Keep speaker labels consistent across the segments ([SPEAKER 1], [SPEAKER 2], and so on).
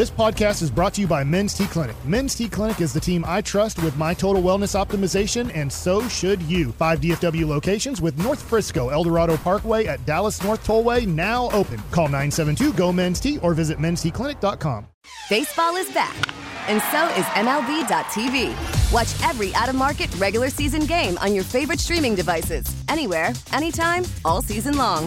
[SPEAKER 1] This podcast is brought to you by Men's T Clinic. Men's T Clinic is the team I trust with my total wellness optimization, and so should you. Five DFW locations with North Frisco, Eldorado Parkway at Dallas North Tollway now open. Call 972 GO Men's T or visit mensteclinic.com.
[SPEAKER 2] Baseball is back, and so is MLB.tv. Watch every out of market regular season game on your favorite streaming devices, anywhere, anytime, all season long.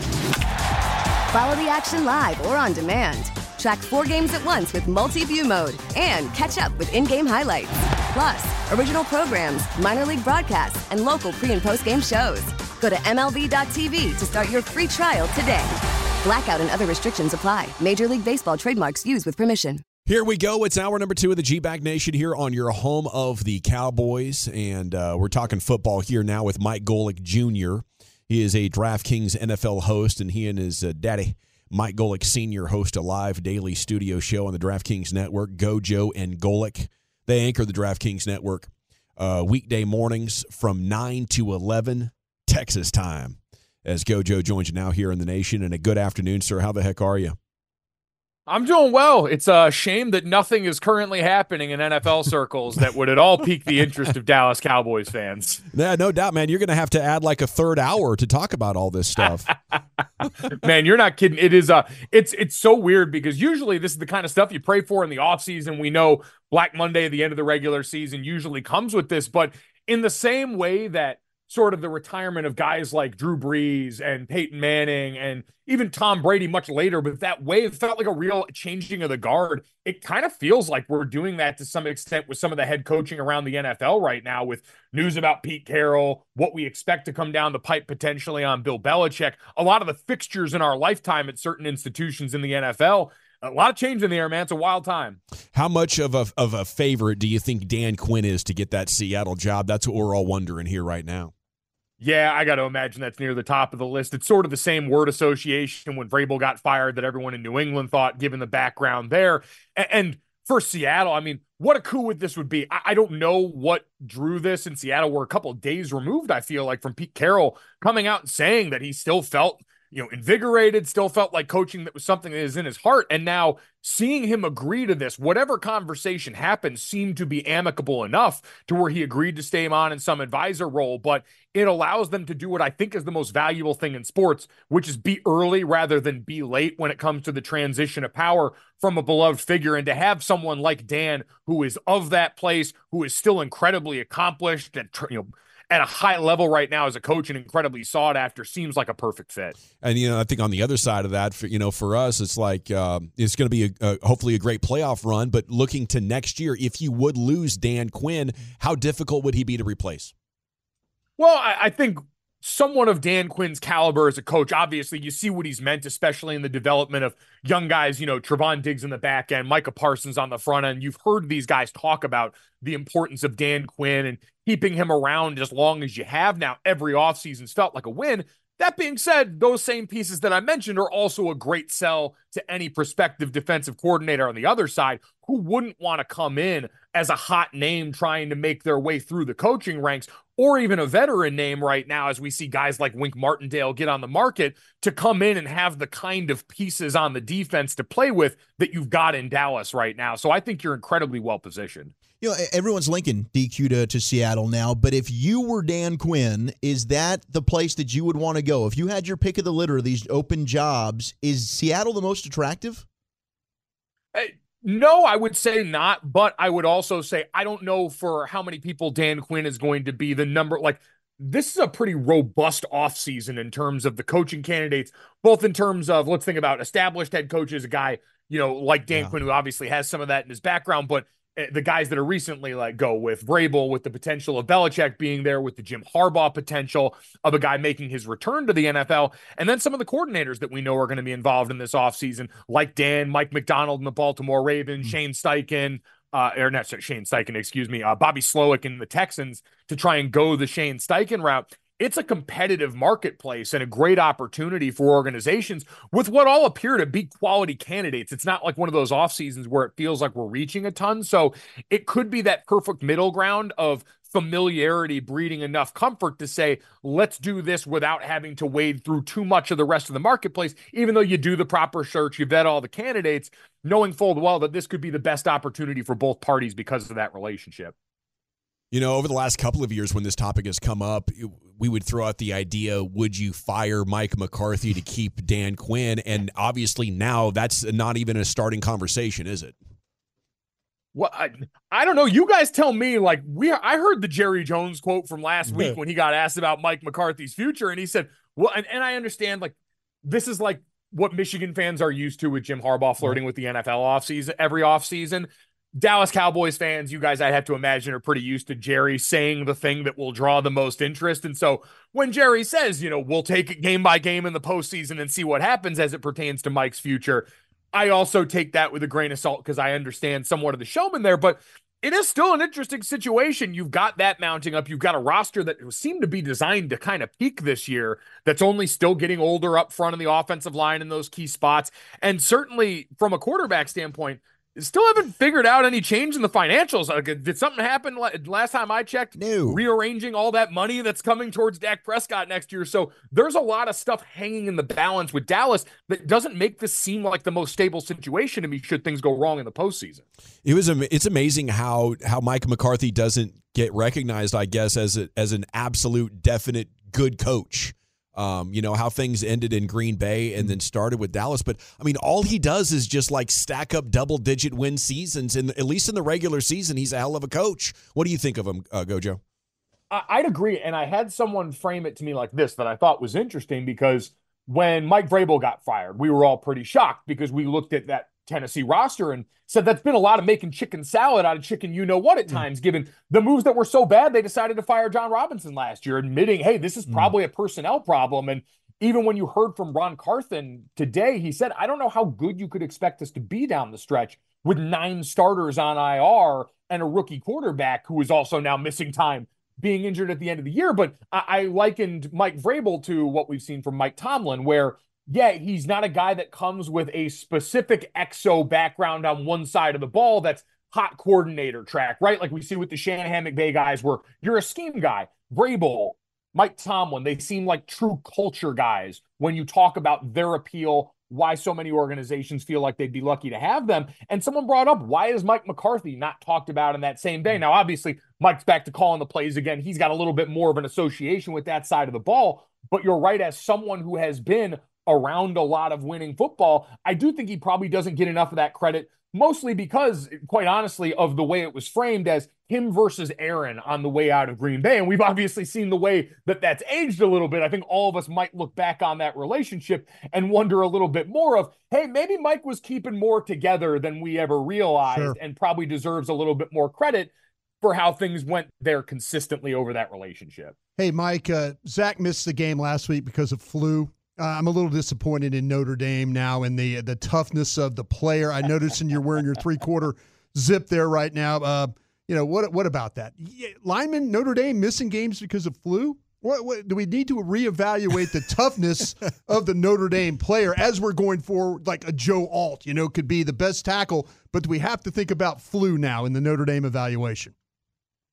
[SPEAKER 2] Follow the action live or on demand. Track four games at once with multi-view mode and catch up with in-game highlights. Plus, original programs, minor league broadcasts, and local pre- and post-game shows. Go to MLB.tv to start your free trial today. Blackout and other restrictions apply. Major League Baseball trademarks used with permission.
[SPEAKER 3] Here we go. It's hour number two of the G Bag Nation here on your home of the Cowboys. And uh, we're talking football here now with Mike Golic Jr. He is a DraftKings NFL host, and he and his uh, daddy Mike Golic Sr. host a live daily studio show on the DraftKings Network. Gojo and Golic. They anchor the DraftKings Network uh, weekday mornings from 9 to 11 Texas time. As Gojo joins you now here in the nation. And a good afternoon, sir. How the heck are you?
[SPEAKER 4] I'm doing well. It's a shame that nothing is currently happening in NFL circles that would at all pique the interest of Dallas Cowboys fans.
[SPEAKER 3] Yeah, no doubt, man. You're going to have to add like a third hour to talk about all this stuff.
[SPEAKER 4] man, you're not kidding. It is uh it's it's so weird because usually this is the kind of stuff you pray for in the offseason. We know Black Monday the end of the regular season usually comes with this, but in the same way that sort of the retirement of guys like Drew Brees and Peyton Manning and even Tom Brady much later, but that wave felt like a real changing of the guard. It kind of feels like we're doing that to some extent with some of the head coaching around the NFL right now, with news about Pete Carroll, what we expect to come down the pipe potentially on Bill Belichick, a lot of the fixtures in our lifetime at certain institutions in the NFL. A lot of change in the air, man. It's a wild time.
[SPEAKER 3] How much of a of a favorite do you think Dan Quinn is to get that Seattle job? That's what we're all wondering here right now.
[SPEAKER 4] Yeah, I got to imagine that's near the top of the list. It's sort of the same word association when Vrabel got fired that everyone in New England thought, given the background there. And, for Seattle, I mean, what a coup would this would be. I, don't know what drew this in Seattle. We're a couple days removed, I feel like, from Pete Carroll coming out and saying that he still felt you know, invigorated, still felt like coaching that was something that is in his heart. And now seeing him agree to this, whatever conversation happened seemed to be amicable enough to where he agreed to stay on in some advisor role. But it allows them to do what I think is the most valuable thing in sports, which is be early rather than be late when it comes to the transition of power from a beloved figure. And to have someone like Dan, who is of that place, who is still incredibly accomplished and, you know, at a high level right now as a coach and incredibly sought after seems like a perfect fit.
[SPEAKER 3] And you know, I think on the other side of that, for, you know, for us, it's like uh, it's going to be a, a, hopefully a great playoff run. But looking to next year, if you would lose Dan Quinn, how difficult would he be to replace?
[SPEAKER 4] Well, I, I think someone of Dan Quinn's caliber as a coach, obviously you see what he's meant, especially in the development of young guys, you know, Trevon Diggs in the back end, Micah Parsons on the front end. You've heard these guys talk about the importance of Dan Quinn and keeping him around as long as you have now. Every offseason's felt like a win. That being said, those same pieces that I mentioned are also a great sell to any prospective defensive coordinator on the other side who wouldn't want to come in as a hot name trying to make their way through the coaching ranks or even a veteran name right now as we see guys like Wink Martindale get on the market to come in and have the kind of pieces on the defense to play with that you've got in Dallas right now. So I think you're incredibly well positioned.
[SPEAKER 5] You know, everyone's linking DQ to, to Seattle now, but if you were Dan Quinn, is that the place that you would want to go? If you had your pick of the litter these open jobs, is Seattle the most attractive?
[SPEAKER 4] Hey, no, I would say not, but I would also say I don't know for how many people Dan Quinn is going to be the number like this is a pretty robust offseason in terms of the coaching candidates, both in terms of let's think about established head coaches, a guy, you know, like Dan yeah. Quinn, who obviously has some of that in his background, but the guys that are recently let go with Vrabel, with the potential of Belichick being there, with the Jim Harbaugh potential of a guy making his return to the NFL, and then some of the coordinators that we know are going to be involved in this offseason, like Dan, Mike Macdonald in the Baltimore Ravens, mm-hmm. Shane Steichen, uh, or not Shane Steichen, excuse me, uh, Bobby Slowik in the Texans to try and go the Shane Steichen route it's a competitive marketplace and a great opportunity for organizations with what all appear to be quality candidates. It's not like one of those off seasons where it feels like we're reaching a ton. So it could be that perfect middle ground of familiarity breeding enough comfort to say, let's do this without having to wade through too much of the rest of the marketplace, even though you do the proper search, you vet all the candidates, knowing full well that this could be the best opportunity for both parties because of that relationship.
[SPEAKER 3] You know, over the last couple of years, when this topic has come up, we would throw out the idea would you fire Mike McCarthy to keep Dan Quinn? And obviously, now that's not even a starting conversation, is it?
[SPEAKER 4] Well, I, I don't know. You guys tell me. Like we, I heard the Jerry Jones quote from last week when he got asked about Mike McCarthy's future, and he said, "Well," and, and I understand. Like this is like what Michigan fans are used to with Jim Harbaugh flirting with the NFL offseason every offseason. Dallas Cowboys fans, you guys, I have to imagine, are pretty used to Jerry saying the thing that will draw the most interest. And so when Jerry says, you know, we'll take it game by game in the postseason and see what happens as it pertains to Mike's future, I also take that with a grain of salt because I understand somewhat of the showman there, but it is still an interesting situation. You've got that mounting up. You've got a roster that seemed to be designed to kind of peak this year, that's only still getting older up front in the offensive line in those key spots. And certainly from a quarterback standpoint, Still haven't figured out any change in the financials. Did something happen last time I checked?
[SPEAKER 5] No.
[SPEAKER 4] Rearranging all that money that's coming towards Dak Prescott next year. So there's a lot of stuff hanging in the balance with Dallas that doesn't make this seem like the most stable situation to me. Should things go wrong in the postseason?
[SPEAKER 3] It was. It's amazing how how Mike McCarthy doesn't get recognized. I guess as a, as an absolute definite good coach. Um, you know, how things ended in Green Bay and then started with Dallas. But I mean, all he does is just like stack up double digit win seasons. And at least in the regular season, he's a hell of a coach. What do you think of him, uh, Gojo?
[SPEAKER 4] I'd agree. And I had someone frame it to me like this that I thought was interesting because when Mike Vrabel got fired, we were all pretty shocked because we looked at that Tennessee roster and said that's been a lot of making chicken salad out of chicken you know what at mm. times, mm. given the moves that were so bad they decided to fire Jon Robinson last year, admitting, hey, this is mm. probably mm. a personnel problem. And even when you heard from Ran Carthon today, he said, I don't know how good you could expect us to be down the stretch with nine starters on IR and a rookie quarterback who is also now missing time being injured at the end of the year. But I, I likened Mike Vrabel to what we've seen from Mike Tomlin, where yeah, he's not a guy that comes with a specific exo background on one side of the ball that's hot coordinator track, right? Like we see with the Shanahan McVay guys, where you're a scheme guy. Vrabel, Mike Tomlin, they seem like true culture guys when you talk about their appeal, why so many organizations feel like they'd be lucky to have them. And someone brought up, why is Mike McCarthy not talked about in that same day? Now, obviously, Mike's back to calling the plays again. He's got a little bit more of an association with that side of the ball. But you're right, as someone who has been around a lot of winning football. I do think he probably doesn't get enough of that credit, mostly because, quite honestly, of the way it was framed as him versus Aaron on the way out of Green Bay. And we've obviously seen the way that that's aged a little bit. I think all of us might look back on that relationship and wonder a little bit more of, hey, maybe Mike was keeping more together than we ever realized sure. and probably deserves a little bit more credit for how things went there consistently over that relationship.
[SPEAKER 1] Hey, Mike, uh, Zach missed the game last week because of flu. Uh, I'm a little disappointed in Notre Dame now and the the toughness of the player. I noticed in you're wearing your three quarter zip there right now. Uh, you know what? What about that? Lineman Notre Dame missing games because of flu. What, what, do we need to reevaluate the toughness of the Notre Dame player as we're going forward? Like a Joe Alt, you know, could be the best tackle, but do we have to think about flu now in the Notre Dame evaluation?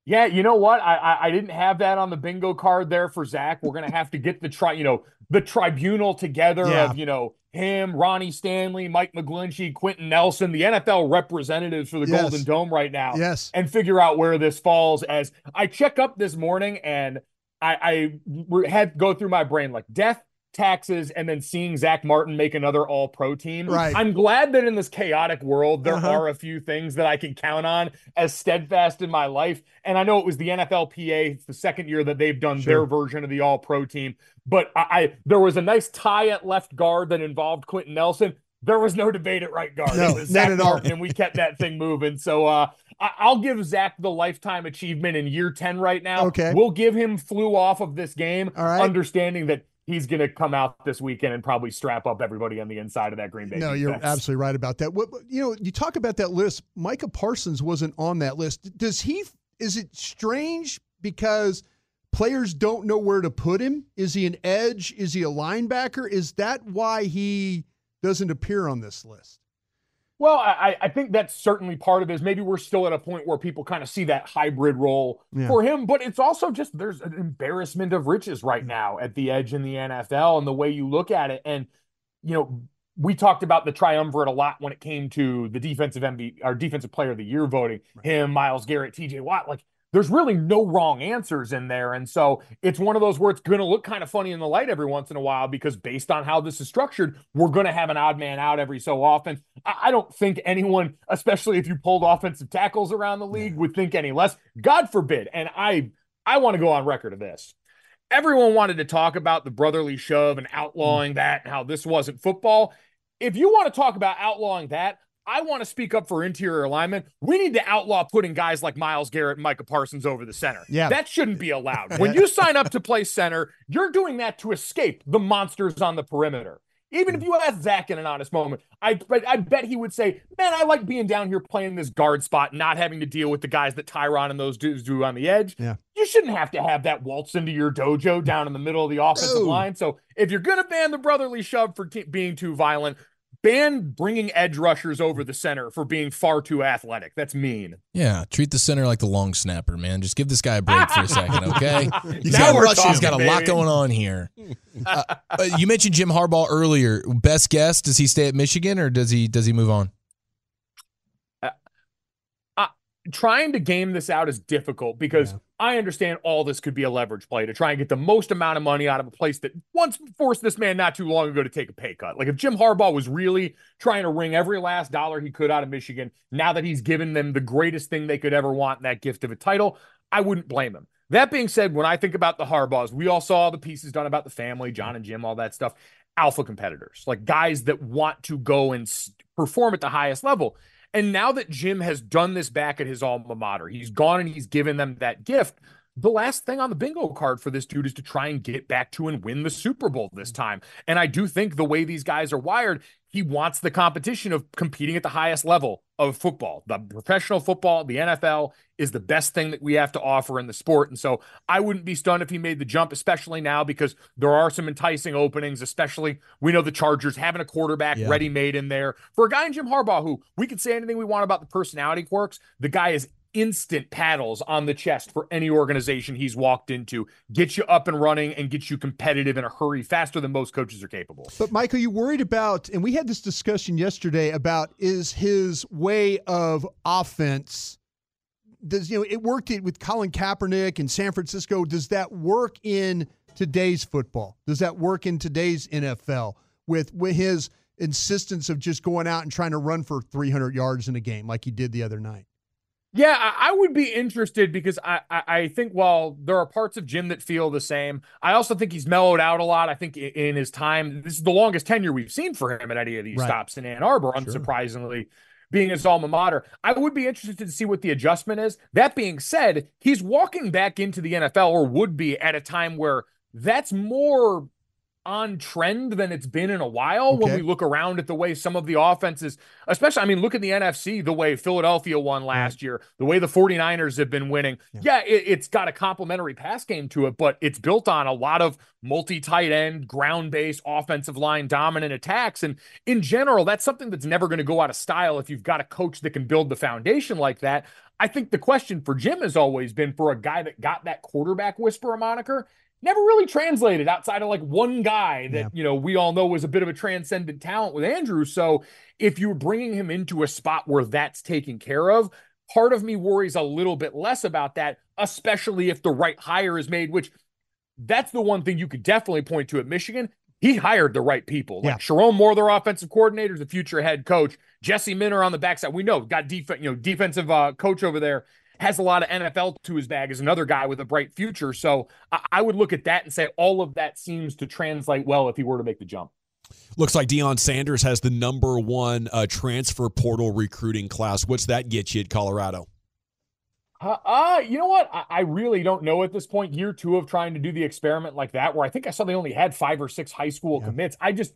[SPEAKER 4] Yeah, you know what? I, I, I didn't have that on the bingo card there for Zach. We're gonna have to get the try, you know, the tribunal together yeah. of you know him, Ronnie Stanley, Mike McGlinchey, Quenton Nelson, the NFL representatives for the yes. Golden Dome right now.
[SPEAKER 1] Yes,
[SPEAKER 4] and figure out where this falls. As I check up this morning and I, I had go through my brain like death taxes and then seeing Zach Martin make another all pro team.
[SPEAKER 1] Right.
[SPEAKER 4] I'm glad that in this chaotic world, there uh-huh. are a few things that I can count on as steadfast in my life. And I know it was the NFLPA, it's the second year that they've done sure. their version of the all pro team. But I, I, there was a nice tie at left guard that involved Quenton Nelson. There was no debate at right guard.
[SPEAKER 1] No,
[SPEAKER 4] it was
[SPEAKER 1] Zach
[SPEAKER 4] Martin, and we kept that thing moving. So uh I'll give Zach the lifetime achievement in year 10 right now.
[SPEAKER 1] Okay.
[SPEAKER 4] We'll give him flu off of this game,
[SPEAKER 1] All right.
[SPEAKER 4] understanding that he's going to come out this weekend and probably strap up everybody on the inside of that Green Bay.
[SPEAKER 1] No, defense. you're absolutely right about that. What you know, you talk about that list. Micah Parsons wasn't on that list. Does he? Is it strange because players don't know where to put him? Is he an edge? Is he a linebacker? Is that why he doesn't appear on this list?
[SPEAKER 4] Well, I, I think that's certainly part of it. Is maybe we're still at a point where people kind of see that hybrid role yeah. for him, but it's also just there's an embarrassment of riches right mm. now at the edge in the NFL and the way you look at it. And you know, we talked about the triumvirate a lot when it came to the defensive MVP, our defensive player of the year voting. Right. Him, Myles Garrett, T.J. Watt. Like there's really no wrong answers in there. And so it's one of those where it's going to look kind of funny in the light every once in a while because based on how this is structured, we're going to have an odd man out every so often. I don't think anyone, especially if you polled offensive tackles around the league, would think any less. God forbid. And I, I want to go on record of this. Everyone wanted to talk about the brotherly shove and outlawing mm. that and how this wasn't football. If you want to talk about outlawing that, I want to speak up for interior alignment. We need to outlaw putting guys like Myles Garrett and Micah Parsons over the center. Yeah. That shouldn't be allowed. When you sign up to play center, you're doing that to escape the monsters on the perimeter. Even if you ask Zach in an honest moment, I, I bet he would say, Man, I like being down here playing this guard spot, not having to deal with the guys that Tyron and those dudes do on the edge. Yeah. You shouldn't have to have that waltz into your dojo down in the middle of the offensive line. So if you're going to ban the brotherly shove for being too violent, ban bringing edge rushers over the center for being far too athletic. That's mean.
[SPEAKER 6] Yeah, treat the center like the long snapper, man. Just give this guy a break for a second, okay? He's got, talking, he's got a baby. lot going on here. Uh, uh, you mentioned Jim Harbaugh earlier. Best guess: Does he stay at Michigan or does he does he move on?
[SPEAKER 4] Trying to game this out is difficult because yeah. I understand all this could be a leverage play to try and get the most amount of money out of a place that once forced this man not too long ago to take a pay cut. Like if Jim Harbaugh was really trying to wring every last dollar he could out of Michigan, now that he's given them the greatest thing they could ever want, that gift of a title, I wouldn't blame him. That being said, when I think about the Harbaughs, we all saw the pieces done about the family, John and Jim, all that stuff. Alpha competitors, like guys that want to go and perform at the highest level. And now that Jim has done this back at his alma mater, he's gone and he's given them that gift. The last thing on the bingo card for this dude is to try and get back to and win the Super Bowl this mm. time. And I do think the way these guys are wired, he wants the competition of competing at the highest level of football. The professional football, the NFL is the best thing that we have to offer in the sport. And so I wouldn't be stunned if he made the jump, especially now because there are some enticing openings, especially we know the Chargers having a quarterback yeah. ready made in there. For a guy in Jim Harbaugh, who we can say anything we want about the personality quirks, the guy is instant paddles on the chest for any organization he's walked into, get you up and running and get you competitive in a hurry faster than most coaches are capable.
[SPEAKER 7] But Michael, you worried about, and we had this discussion yesterday about is his way of offense. Does you know it worked with Colin Kaepernick in San Francisco? Does that work in today's football? Does that work in today's NFL with with his insistence of just going out and trying to run for 300 yards in a game like he did the other night?
[SPEAKER 4] Yeah, I, would be interested because I, I, I think while there are parts of Jim that feel the same, I also think he's mellowed out a lot. I think in his time, this is the longest tenure we've seen for him at any of these right. stops in Ann Arbor, unsurprisingly. Sure. Being his alma mater, I would be interested to see what the adjustment is. That being said, he's walking back into the NFL or would be at a time where that's more on trend than it's been in a while okay. when we look around at the way some of the offenses, especially, I mean, look at the NFC, the way Philadelphia won last right. year, the way the 49ers have been winning. Yeah, yeah it, has got a complementary pass game to it, but it's built on a lot of multi tight end, ground based, offensive line dominant attacks. And in general, that's something that's never going to go out of style if you've got a coach that can build the foundation like that. I think the question for Jim has always been for a guy that got that quarterback whisperer moniker never really translated outside of like one guy that yeah. you know we all know was a bit of a transcendent talent with Andrew. So if you're bringing him into a spot where that's taken care of, part of me worries a little bit less about that, especially if the right hire is made. Which that's the one thing you could definitely point to at Michigan. He hired the right people. Like yeah. Sherrone Moore, their offensive coordinator, the future head coach. Jesse Minter on the backside. We know got defense, you know, defensive uh, coach over there has a lot of NFL to his bag, is another guy with a bright future. So I, I would look at that and say all of that seems to translate well if he were to make the jump.
[SPEAKER 3] Looks like Deion Sanders has the number one uh, transfer portal recruiting class. What's that get you at Colorado?
[SPEAKER 4] Uh, uh, you know what? I, I, really don't know at this point. Year two of trying to do the experiment like that, where I think I saw they only had five or six high school yeah. commits. I just,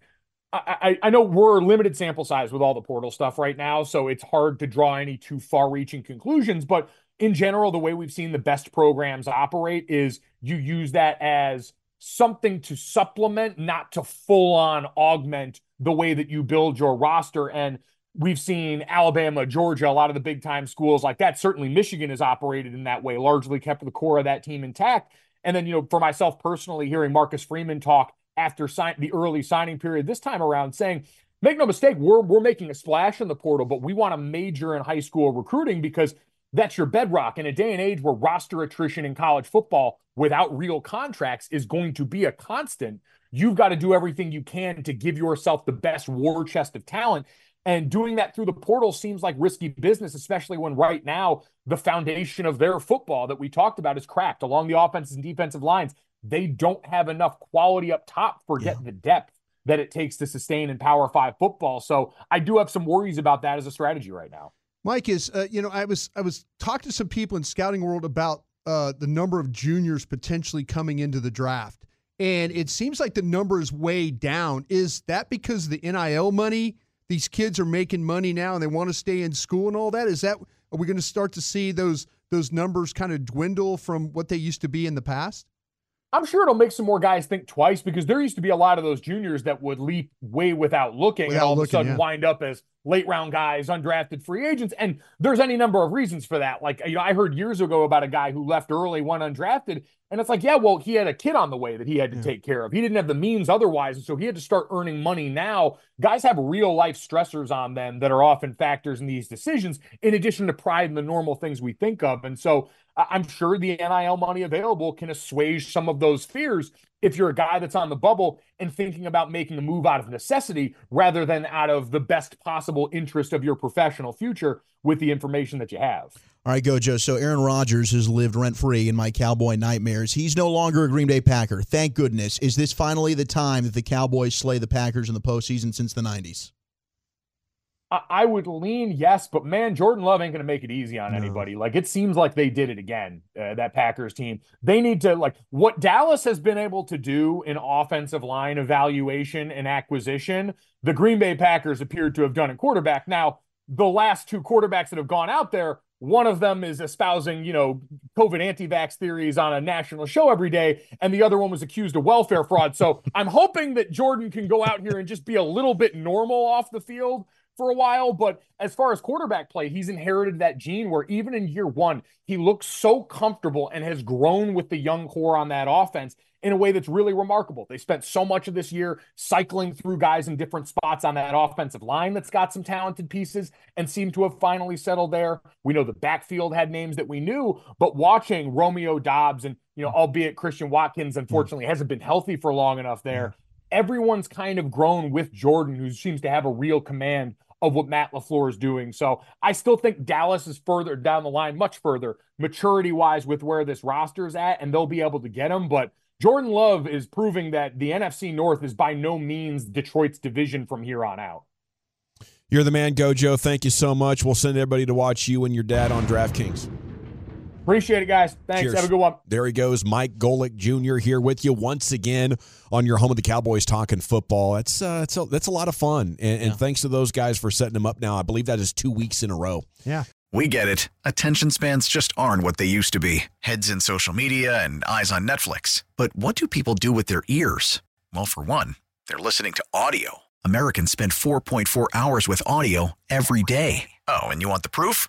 [SPEAKER 4] I, I, know we're limited sample size with all the portal stuff right now, so it's hard to draw any too far reaching conclusions. But in general, the way we've seen the best programs operate is you use that as something to supplement, not to full on augment the way that you build your roster. And we've seen Alabama, Georgia, a lot of the big time schools like that. Certainly, Michigan has operated in that way, largely kept the core of that team intact. And then, you know, for myself personally, hearing Marcus Freeman talk after sign- the early signing period this time around, saying, make no mistake, we're we're making a splash in the portal, but we want to major in high school recruiting because that's your bedrock in a day and age where roster attrition in college football without real contracts is going to be a constant. You've got to do everything you can to give yourself the best war chest of talent. And doing that through the portal seems like risky business, especially when right now the foundation of their football that we talked about is cracked along the offensive and defensive lines. They don't have enough quality up top for yeah. the depth that it takes to sustain in Power Five football. So I do have some worries about that as a strategy right now.
[SPEAKER 7] Mike is, uh, you know, I was I was talking to some people in scouting world about uh, the number of juniors potentially coming into the draft, and it seems like the number is way down. Is that because the NIL money? These kids are making money now, and they want to stay in school and all that. Is that are we going to start to see those those numbers kind of dwindle from what they used to be in the past?
[SPEAKER 4] I'm sure it'll make some more guys think twice because there used to be a lot of those juniors that would leap way without looking without and all looking, of a sudden yeah. wind up as late round guys, undrafted free agents. And there's any number of reasons for that. Like, you know, I heard years ago about a guy who left early, went undrafted. And it's like, yeah, well, he had a kid on the way that he had to yeah. take care of. He didn't have the means otherwise. And so he had to start earning money now. Guys have real life stressors on them that are often factors in these decisions, in addition to pride and the normal things we think of. And so I'm sure the NIL money available can assuage some of those fears if you're a guy that's on the bubble and thinking about making a move out of necessity rather than out of the best possible interest of your professional future with the information that you have.
[SPEAKER 5] All right, Gojo. So Aaron Rodgers has lived rent free in my Cowboy nightmares. He's no longer a Green Bay Packer. Thank goodness. Is this finally the time that the Cowboys slay the Packers in the postseason since the 90s?
[SPEAKER 4] I would lean yes, but man, Jordan Love ain't going to make it easy on no. anybody. Like it seems like they did it again. Uh, that Packers team, they need to like what Dallas has been able to do in offensive line evaluation and acquisition. The Green Bay Packers appeared to have done in quarterback. Now, the last two quarterbacks that have gone out there, one of them is espousing, you know, COVID anti-vax theories on a national show every day, and the other one was accused of welfare fraud. So I'm hoping that Jordan can go out here and just be a little bit normal off the field for a while. But as far as quarterback play, he's inherited that gene where even in year one, he looks so comfortable and has grown with the young core on that offense in a way that's really remarkable. They spent so much of this year cycling through guys in different spots on that offensive line that's got some talented pieces and seem to have finally settled there. We know the backfield had names that we knew, but watching Romeo Doubs and, you know, albeit Christian Watkins mm-hmm. unfortunately hasn't been healthy for long enough there. Mm-hmm. Everyone's kind of grown with Jordan, who seems to have a real command of what Matt LaFleur is doing. So I still think Dallas is further down the line, much further, maturity wise, with where this roster is at, and they'll be able to get him. But Jordan Love is proving that the NFC North is by no means Detroit's division from here on out.
[SPEAKER 3] You're the man, Gojo. Thank you so much. We'll send everybody to watch you and your dad on DraftKings.
[SPEAKER 4] Appreciate it, guys. Thanks. Cheers. Have a good one.
[SPEAKER 3] There he goes, Mike Golic Jr. here with you once again on your home of the Cowboys talking football. That's uh, that's a, that's a lot of fun, and, and thanks to those guys for setting them up. Now, I believe that is two weeks in a row.
[SPEAKER 7] Yeah,
[SPEAKER 8] we get it. Attention spans just aren't what they used to be. Heads in social media and eyes on Netflix. But what do people do with their ears? Well, for one, they're listening to audio. Americans spend 4.4 hours with audio every day. Oh, and you want the proof?